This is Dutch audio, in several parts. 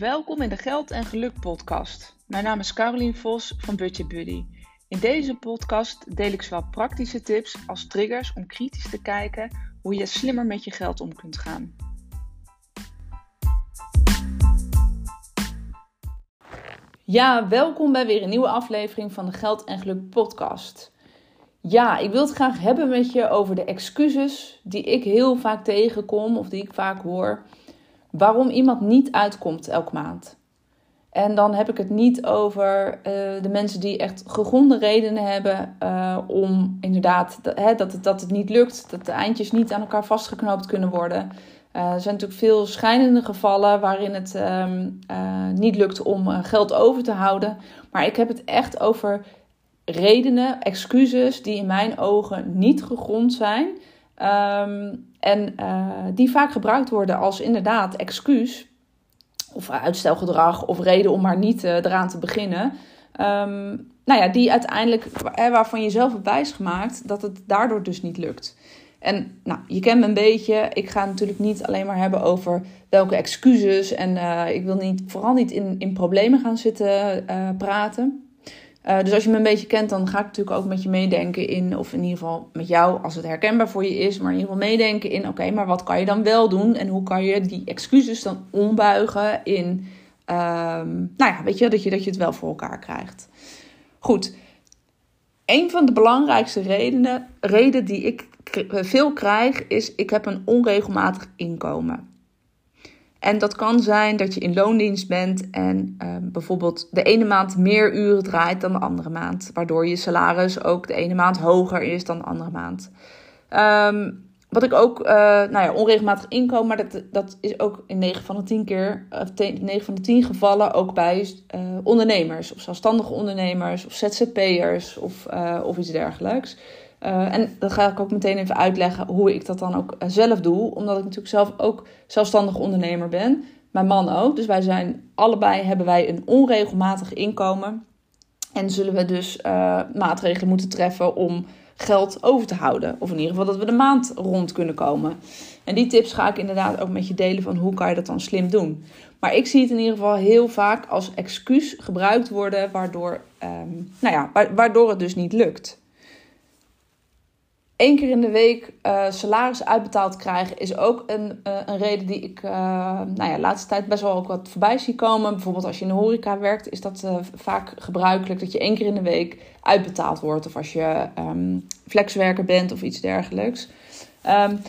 Welkom in de Geld en Geluk podcast. Mijn naam is Carolien Vos van Budget Buddy. In deze podcast deel ik zowel praktische tips als triggers om kritisch te kijken hoe je slimmer met je geld om kunt gaan. Ja, welkom bij weer een nieuwe aflevering van de Geld en Geluk podcast. Ja, ik wil het graag hebben met je over de excuses die ik heel vaak tegenkom of die ik vaak hoor waarom iemand niet uitkomt elke maand. En dan heb ik het niet over uh, de mensen die echt gegronde redenen hebben uh, om inderdaad hè, dat, het, dat het niet lukt, dat de eindjes niet aan elkaar vastgeknoopt kunnen worden. Uh, er zijn natuurlijk veel schijnende gevallen waarin het um, niet lukt om geld over te houden. Maar ik heb het echt over redenen, excuses die in mijn ogen niet gegrond zijn. Um, en uh, die vaak gebruikt worden als inderdaad excuus of uitstelgedrag of reden om maar niet uh, eraan te beginnen. Um, nou ja, die uiteindelijk, waarvan je zelf hebt wijsgemaakt dat het daardoor dus niet lukt. En nou, je kent me een beetje. Ik ga natuurlijk niet alleen maar hebben over welke excuses. En ik wil niet, vooral niet in, in problemen gaan zitten praten. Uh, dus als je me een beetje kent, dan ga ik natuurlijk ook met je meedenken in, of in ieder geval met jou als het herkenbaar voor je is, maar in ieder geval meedenken in, oké, maar wat kan je dan wel doen en hoe kan je die excuses dan ombuigen in, um, nou ja, weet je, dat je, dat je het wel voor elkaar krijgt. Goed, een van de belangrijkste redenen, reden die ik veel krijg, is ik heb een onregelmatig inkomen. En dat kan zijn dat je in loondienst bent en uh, bijvoorbeeld de ene maand meer uren draait dan de andere maand. Waardoor je salaris ook de ene maand hoger is dan de andere maand. Um, wat ik ook, uh, nou ja, onregelmatig inkomen, maar dat, dat is ook in 9 van de 10 keer, of 9 van de 10 gevallen ook bij uh, ondernemers of zelfstandige ondernemers of ZZP'ers of, uh, of iets dergelijks. Uh, en dat ga ik ook meteen even uitleggen hoe ik dat dan ook uh, zelf doe. Omdat ik natuurlijk zelf ook zelfstandig ondernemer ben. Mijn man ook. Dus wij zijn allebei hebben wij een onregelmatig inkomen. En zullen we dus uh, maatregelen moeten treffen om geld over te houden. Of in ieder geval dat we de maand rond kunnen komen. En die tips ga ik inderdaad ook met je delen van hoe kan je dat dan slim doen. Maar ik zie het in ieder geval heel vaak als excuus gebruikt worden, waardoor, um, nou ja, waardoor het dus niet lukt. Eén keer in de week uh, salaris uitbetaald krijgen is ook een, uh, een reden die ik uh, nou ja, de laatste tijd best wel ook wat voorbij zie komen. Bijvoorbeeld als je in de horeca werkt, is dat vaak gebruikelijk dat je één keer in de week uitbetaald wordt. Of als je um, flexwerker bent of iets dergelijks. Um,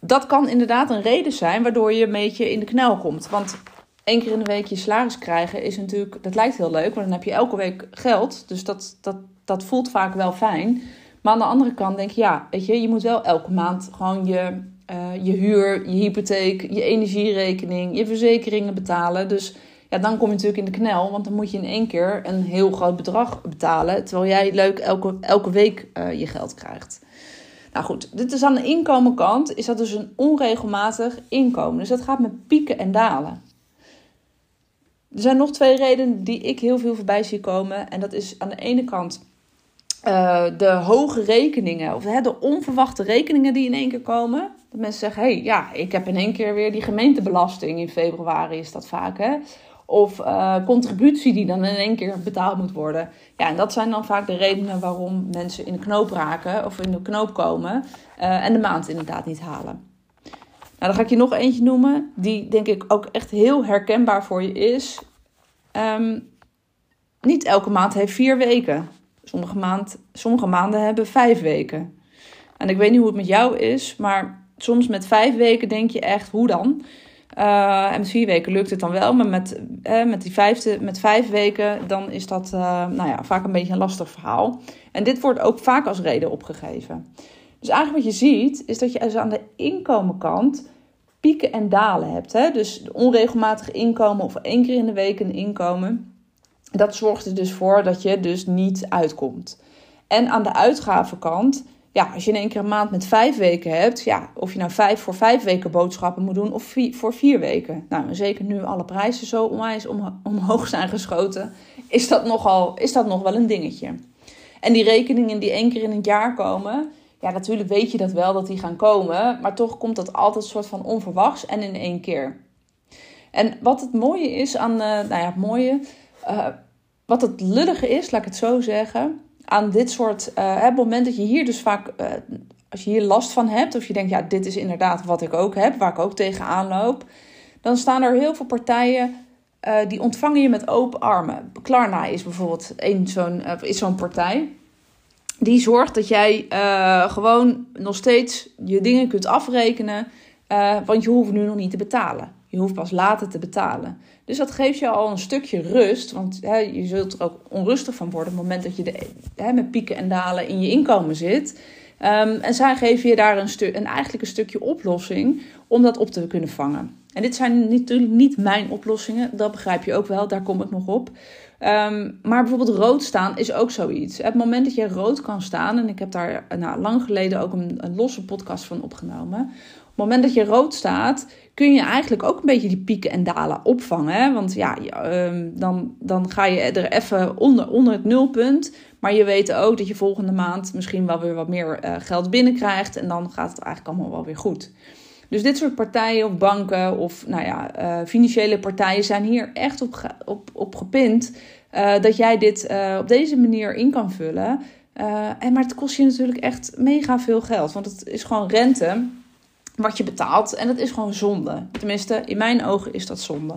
dat kan inderdaad een reden zijn waardoor je een beetje in de knel komt. Want één keer in de week je salaris krijgen is natuurlijk, dat lijkt heel leuk, want dan heb je elke week geld. Dus dat, dat, dat voelt vaak wel fijn. Maar aan de andere kant denk je, ja, weet je, je moet wel elke maand gewoon je, uh, je huur, je hypotheek, je energierekening, je verzekeringen betalen. Dus ja, dan kom je natuurlijk in de knel, want dan moet je in één keer een heel groot bedrag betalen, terwijl jij leuk elke, elke week uh, je geld krijgt. Nou goed, dit is aan de inkomenkant, is dat dus een onregelmatig inkomen. Dus dat gaat met pieken en dalen. Er zijn nog twee redenen die ik heel veel voorbij zie komen. En dat is aan de ene kant uh, de hoge rekeningen, of hè, de onverwachte rekeningen die in één keer komen. Dat mensen zeggen, hé, hey, ja, ik heb in één keer weer die gemeentebelasting in februari, is dat vaak, hè. Of uh, contributie die dan in één keer betaald moet worden. Ja, en dat zijn dan vaak de redenen waarom mensen in de knoop raken, of in de knoop komen, uh, en de maand inderdaad niet halen. Nou, dan ga ik je nog eentje noemen, die denk ik ook echt heel herkenbaar voor je is. Um, niet elke maand heeft vier weken. Sommige, maand, sommige maanden hebben vijf weken. En ik weet niet hoe het met jou is, maar soms met vijf weken denk je echt, hoe dan? Uh, en met vier weken lukt het dan wel, maar met, eh, met, die vijfde, met vijf weken dan is dat uh, nou ja, vaak een beetje een lastig verhaal. En dit wordt ook vaak als reden opgegeven. Dus eigenlijk wat je ziet, is dat je dus aan de inkomenkant pieken en dalen hebt. Hè? Dus onregelmatig inkomen of één keer in de week een inkomen dat zorgt er dus voor dat je dus niet uitkomt. En aan de uitgavenkant, ja, als je in één keer een maand met vijf weken hebt, ja, of je nou vijf voor vijf weken boodschappen moet doen of vier, voor vier weken. Nou, zeker nu alle prijzen zo omhoog zijn geschoten, is dat, nogal, is dat nog wel een dingetje. En die rekeningen die één keer in het jaar komen, ja, natuurlijk weet je dat wel dat die gaan komen, maar toch komt dat altijd soort van onverwachts en in één keer. En wat het mooie is aan, uh, nou ja, het mooie, uh, wat het lullige is, laat ik het zo zeggen, aan dit soort, uh, het moment dat je hier dus vaak, als je hier last van hebt, of je denkt, ja, dit is inderdaad wat ik ook heb, waar ik ook tegenaan loop, dan staan er heel veel partijen die ontvangen je met open armen. Klarna is bijvoorbeeld een zo'n, is zo'n partij die zorgt dat jij gewoon nog steeds je dingen kunt afrekenen. Uh, want je hoeft nu nog niet te betalen. Je hoeft pas later te betalen. Dus dat geeft je al een stukje rust. Want hè, je zult er ook onrustig van worden op het moment dat je de, hè, met pieken en dalen in je inkomen zit. Um, en zij geven je daar een, stu een eigenlijk een stukje oplossing om dat op te kunnen vangen. En dit zijn natuurlijk niet mijn oplossingen, dat begrijp je ook wel, daar kom ik nog op. Um, maar bijvoorbeeld rood staan is ook zoiets. Het moment dat je rood kan staan, en ik heb daar nou, lang geleden ook een losse podcast van opgenomen. Moment dat je rood staat, kun je eigenlijk ook een beetje die pieken en dalen opvangen. Want ja, um, dan, dan ga je er even onder, onder het nulpunt. Maar je weet ook dat je volgende maand misschien wel weer wat meer uh, geld binnenkrijgt. En dan gaat het eigenlijk allemaal wel weer goed. Dus dit soort partijen of banken of nou ja, uh, financiële partijen zijn hier echt op, op, op gepind uh, dat jij dit op deze manier in kan vullen. en, maar het kost je natuurlijk echt mega veel geld, want het is gewoon rente wat je betaalt en dat is gewoon zonde. Tenminste, in mijn ogen is dat zonde.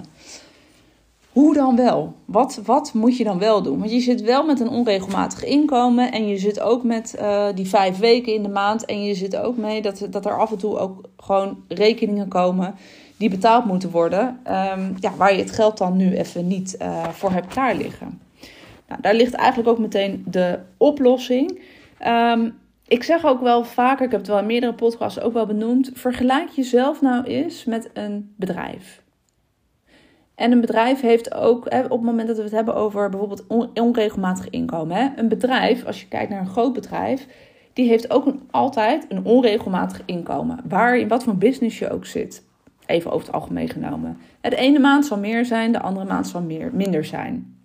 Hoe dan wel? Wat, wat moet je dan wel doen? Want je zit wel met een onregelmatig inkomen en je zit ook met uh, die vijf weken in de maand. En je zit ook mee dat, dat er af en toe ook gewoon rekeningen komen die betaald moeten worden. Um, ja, waar je het geld dan nu even niet uh, voor hebt klaar liggen. Nou, daar ligt eigenlijk ook meteen de oplossing. Um, ik zeg ook wel vaker, ik heb het wel in meerdere podcasts ook wel benoemd. Vergelijk jezelf nou eens met een bedrijf. En een bedrijf heeft ook, op het moment dat we het hebben over bijvoorbeeld onregelmatig inkomen. Een bedrijf, als je kijkt naar een groot bedrijf, die heeft ook altijd een onregelmatig inkomen. Waar in wat voor business je ook zit. Even over het algemeen genomen. De ene maand zal meer zijn, de andere maand zal meer, minder zijn.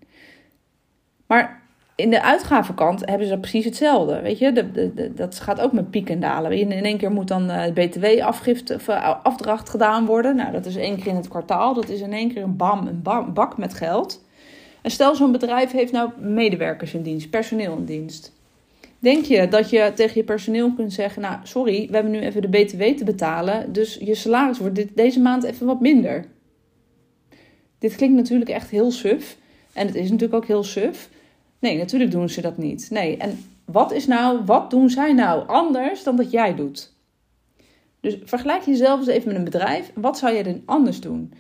Maar in de uitgavenkant hebben ze precies hetzelfde. Weet je, de, de, dat gaat ook met pieken en dalen. In één keer moet dan de eh, BTW-afgift of eh, afdracht gedaan worden. Nou, dat is één keer in het kwartaal. Dat is in één keer een bam, een bak met geld. En stel, zo'n bedrijf heeft nou medewerkers in dienst, personeel in dienst. Denk je dat je tegen je personeel kunt zeggen: Nou, sorry, we hebben nu even de BTW te betalen. Dus je salaris wordt deze maand even wat minder. Dit klinkt natuurlijk echt heel suf. En het is natuurlijk ook heel suf. Nee, natuurlijk doen ze dat niet. Nee, en wat is nou, wat doen zij nou anders dan dat jij doet? Dus vergelijk jezelf eens even met een bedrijf. Wat zou jij dan anders doen?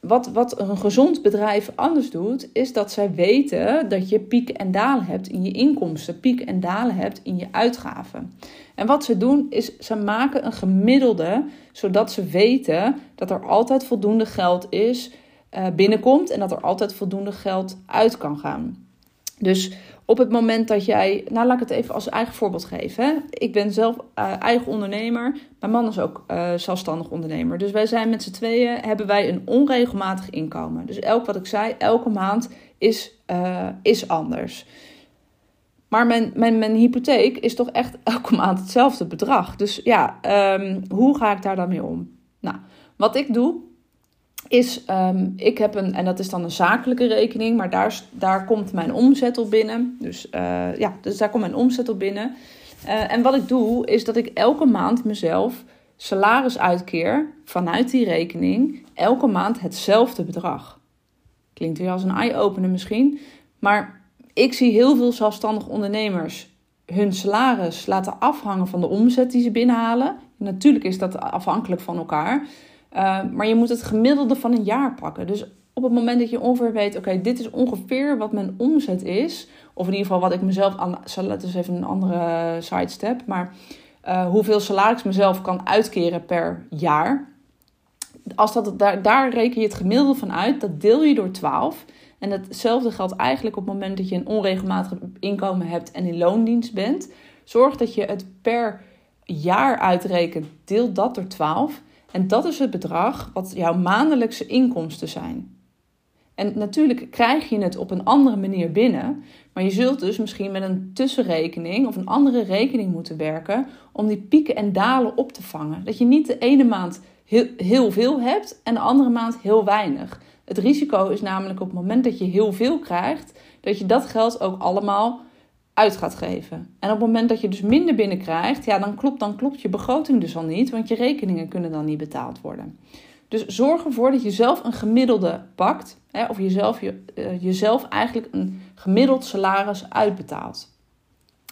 Wat, wat een gezond bedrijf anders doet, is dat zij weten dat je pieken en dalen hebt in je inkomsten, pieken en dalen hebt in je uitgaven. En wat ze doen, is ze maken een gemiddelde, zodat ze weten dat er altijd voldoende geld is, uh, binnenkomt en dat er altijd voldoende geld uit kan gaan. Dus op het moment dat jij, nou laat ik het even als eigen voorbeeld geven. Hè? Ik ben zelf uh, eigen ondernemer. Mijn man is ook uh, zelfstandig ondernemer. Dus wij zijn met z'n tweeën, hebben wij een onregelmatig inkomen. Dus elk wat ik zei, elke maand is, uh, is anders. Maar mijn, mijn, mijn hypotheek is toch echt elke maand hetzelfde bedrag. Dus ja, um, hoe ga ik daar dan mee om? Nou, wat ik doe, is, um, ik heb een, en dat is dan een zakelijke rekening, maar daar, daar komt mijn omzet op binnen. Dus uh, ja, dus daar komt mijn omzet op binnen. Uh, en wat ik doe, is dat ik elke maand mezelf salaris uitkeer vanuit die rekening. Elke maand hetzelfde bedrag. Klinkt weer als een eye-opener misschien. Maar ik zie heel veel zelfstandig ondernemers hun salaris laten afhangen van de omzet die ze binnenhalen. Natuurlijk is dat afhankelijk van elkaar. Uh, maar je moet het gemiddelde van een jaar pakken. Dus op het moment dat je ongeveer weet, oké, dit is ongeveer wat mijn omzet is. Of in ieder geval wat ik mezelf aan. Dat is even een andere sidestep. Maar uh, hoeveel salaris mezelf kan uitkeren per jaar. Als dat, daar, daar reken je het gemiddelde van uit. Dat deel je door 12. En hetzelfde geldt eigenlijk op het moment dat je een onregelmatig inkomen hebt en in loondienst bent. Zorg dat je het per jaar uitrekent. Deel dat door 12. En dat is het bedrag wat jouw maandelijkse inkomsten zijn. En natuurlijk krijg je het op een andere manier binnen. Maar je zult dus misschien met een tussenrekening of een andere rekening moeten werken om die pieken en dalen op te vangen. Dat je niet de ene maand heel, heel veel hebt en de andere maand heel weinig. Het risico is namelijk op het moment dat je heel veel krijgt, dat je dat geld ook allemaal uit gaat geven. En op het moment dat je dus minder binnenkrijgt, ja, dan klopt, dan klopt je begroting dus al niet, want je rekeningen kunnen dan niet betaald worden. Dus zorg ervoor dat je zelf een gemiddelde pakt, hè, of jezelf, je, uh, jezelf eigenlijk een gemiddeld salaris uitbetaalt.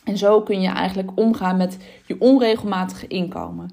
En zo kun je eigenlijk omgaan met je onregelmatige inkomen.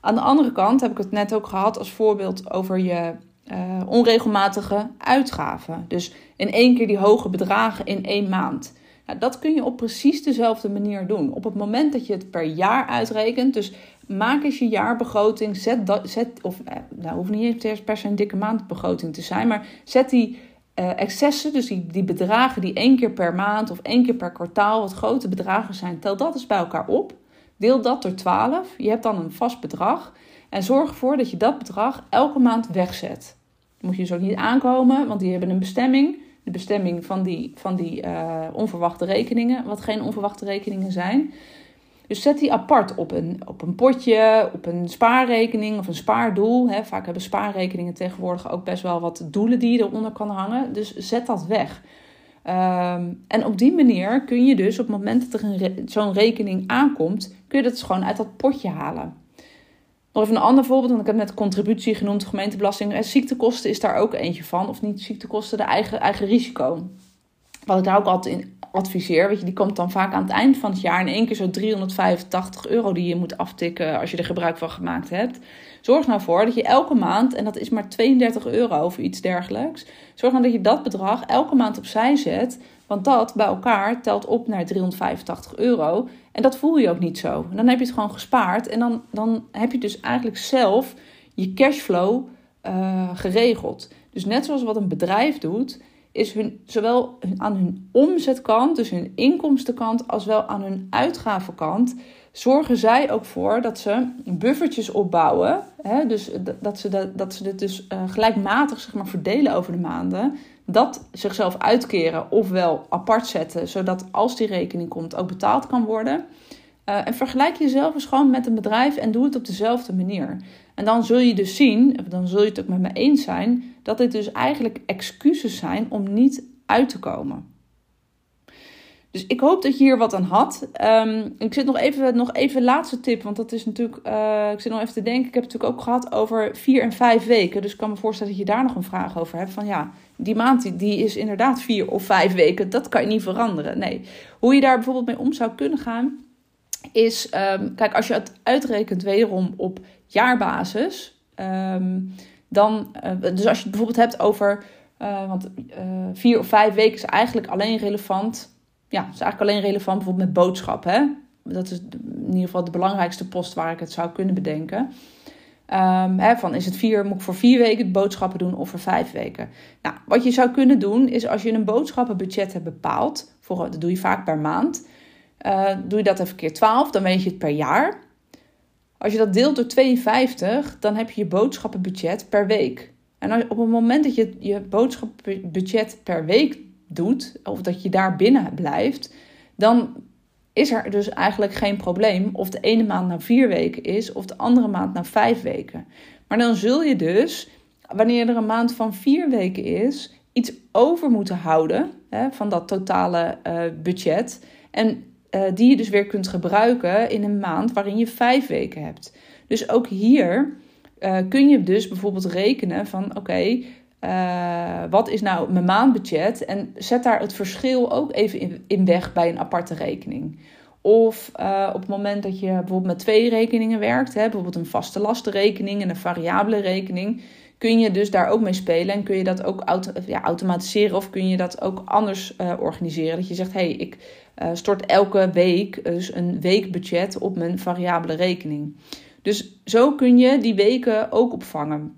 Aan de andere kant heb ik het net ook gehad als voorbeeld over je uh, onregelmatige uitgaven. Dus in één keer die hoge bedragen in één maand. Dat kun je op precies dezelfde manier doen. Op het moment dat je het per jaar uitrekent, dus maak eens je jaarbegroting, zet, dat, zet of eh, nou hoeft niet per se een dikke maandbegroting te zijn, maar zet die uh, excessen, dus die, die bedragen die één keer per maand of één keer per kwartaal, wat grote bedragen zijn, tel dat eens bij elkaar op. Deel dat door 12. Je hebt dan een vast bedrag. En zorg ervoor dat je dat bedrag elke maand wegzet. Dan moet je dus ook niet aankomen, want die hebben een bestemming. De bestemming van die, van die uh, onverwachte rekeningen, wat geen onverwachte rekeningen zijn. Dus zet die apart op een, op een potje, op een spaarrekening of een spaardoel. Hè. Vaak hebben spaarrekeningen tegenwoordig ook best wel wat doelen die je eronder kan hangen. Dus zet dat weg. Um, en op die manier kun je dus op het moment dat er zo'n rekening aankomt, kun je dat dus gewoon uit dat potje halen. Nog even een ander voorbeeld, want ik heb net contributie genoemd, gemeentebelasting. En ziektekosten is daar ook eentje van. Of niet ziektekosten, de eigen, eigen risico. Wat ik daar ook altijd in adviseer, weet je, die komt dan vaak aan het eind van het jaar in één keer zo 385 euro die je moet aftikken als je er gebruik van gemaakt hebt. Zorg nou voor dat je elke maand, en dat is maar 32 euro of iets dergelijks, zorg nou dat je dat bedrag elke maand opzij zet. Want dat bij elkaar telt op naar 385 euro. En dat voel je ook niet zo. dan heb je het gewoon gespaard. En dan, dan heb je dus eigenlijk zelf je cashflow uh, geregeld. Dus net zoals wat een bedrijf doet, is hun, zowel aan hun omzetkant, dus hun inkomstenkant, als wel aan hun uitgavenkant, zorgen zij ook voor dat ze buffertjes opbouwen. Hè? Dus dat ze, dat, dat ze dit dus uh, gelijkmatig zeg maar, verdelen over de maanden. Dat zichzelf uitkeren ofwel apart zetten, zodat als die rekening komt ook betaald kan worden. Uh, en vergelijk jezelf eens gewoon met een bedrijf en doe het op dezelfde manier. En dan zul je dus zien, dan zul je het ook met me eens zijn, dat dit dus eigenlijk excuses zijn om niet uit te komen. Dus ik hoop dat je hier wat aan had. Um, ik zit nog even, nog even laatste tip, want dat is natuurlijk, uh, ik zit nog even te denken. Ik heb het natuurlijk ook gehad over vier en vijf weken. Dus ik kan me voorstellen dat je daar nog een vraag over hebt. Van ja, die maand die is inderdaad vier of vijf weken. Dat kan je niet veranderen. Nee, hoe je daar bijvoorbeeld mee om zou kunnen gaan, is, um, kijk, als je het uitrekent wederom op jaarbasis, um, dan, uh, dus als je het bijvoorbeeld hebt over, uh, want vier of vijf weken is eigenlijk alleen relevant, ja, is eigenlijk alleen relevant bijvoorbeeld met boodschappen. Hè? Dat is in ieder geval de belangrijkste post waar ik het zou kunnen bedenken. Um, hè, van is het vier, moet ik voor vier weken boodschappen doen of voor vijf weken? Nou, wat je zou kunnen doen is als je een boodschappenbudget hebt bepaald, voor, dat doe je vaak per maand, uh, doe je dat even keer 12, dan weet je het per jaar. Als je dat deelt door 52, dan heb je je boodschappenbudget per week. En op het moment dat je je boodschappenbudget per week doet, of dat je daar binnen blijft, dan is er dus eigenlijk geen probleem of de ene maand nou vier weken is of de andere maand nou vijf weken. Maar dan zul je dus, wanneer er een maand van vier weken is, iets over moeten houden hè, van dat totale uh, budget. En uh, die je dus weer kunt gebruiken in een maand waarin je vijf weken hebt. Dus ook hier uh, kun je dus bijvoorbeeld rekenen van oké, uh, wat is nou mijn maandbudget? En zet daar het verschil ook even in, in weg bij een aparte rekening. Of uh, op het moment dat je bijvoorbeeld met twee rekeningen werkt, hè, bijvoorbeeld een vaste lastenrekening en een variabele rekening, kun je dus daar ook mee spelen en kun je dat ook auto ja, automatiseren of kun je dat ook anders organiseren. Dat je zegt, hey, ik stort elke week dus een weekbudget op mijn variabele rekening. Dus zo kun je die weken ook opvangen.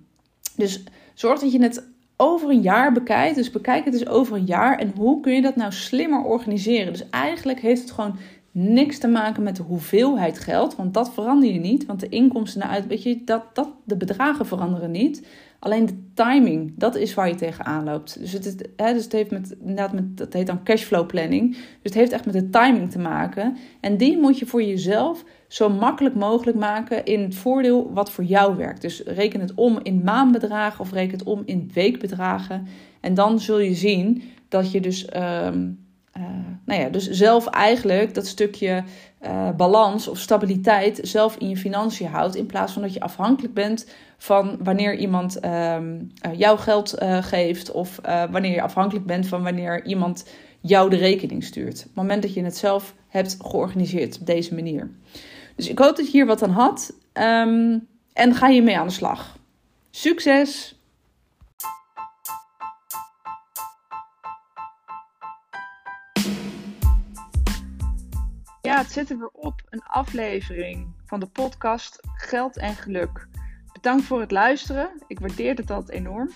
Dus zorg dat je het over een jaar bekijkt. Dus bekijk het dus over een jaar en hoe kun je dat nou slimmer organiseren. Dus eigenlijk heeft het gewoon niks te maken met de hoeveelheid geld, want dat verander je niet. Want de inkomsten uit, weet je, dat, dat, de bedragen veranderen niet. Alleen de timing, dat is waar je tegenaan loopt. Dus het, hè, dus het heeft met, inderdaad met, dat heet dan cashflow planning. Dus het heeft echt met de timing te maken. En die moet je voor jezelf zo makkelijk mogelijk maken in het voordeel wat voor jou werkt. Dus reken het om in maandbedragen of reken het om in weekbedragen. En dan zul je zien dat je dus, ehm, uh, nou ja, dus zelf eigenlijk dat stukje uh, balans of stabiliteit zelf in je financiën houdt. In plaats van dat je afhankelijk bent van wanneer iemand uh, jou geld geeft. Of wanneer je afhankelijk bent van wanneer iemand jou de rekening stuurt. Op het moment dat je het zelf hebt georganiseerd op deze manier. Dus ik hoop dat je hier wat aan had. Um, en ga je mee aan de slag. Succes! Het er weer op. Een aflevering van de podcast Geld en Geluk. Bedankt voor het luisteren. Ik waardeer het altijd enorm.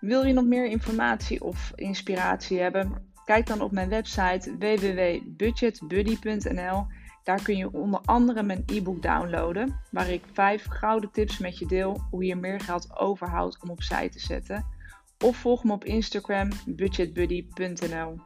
Wil je nog meer informatie of inspiratie hebben? Kijk dan op mijn website www.budgetbuddy.nl. Daar kun je onder andere mijn e-book downloaden, waar ik vijf gouden tips met je deel hoe je meer geld overhoudt om opzij te zetten. Of volg me op Instagram budgetbuddy.nl.